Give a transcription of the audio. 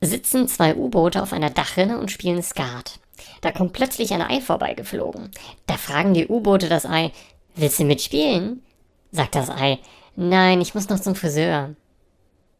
sitzen zwei U-Boote auf einer Dachrinne und spielen Skat. Da kommt plötzlich ein Ei vorbeigeflogen. Da fragen die U-Boote das Ei, willst du mitspielen? Sagt das Ei, nein, ich muss noch zum Friseur.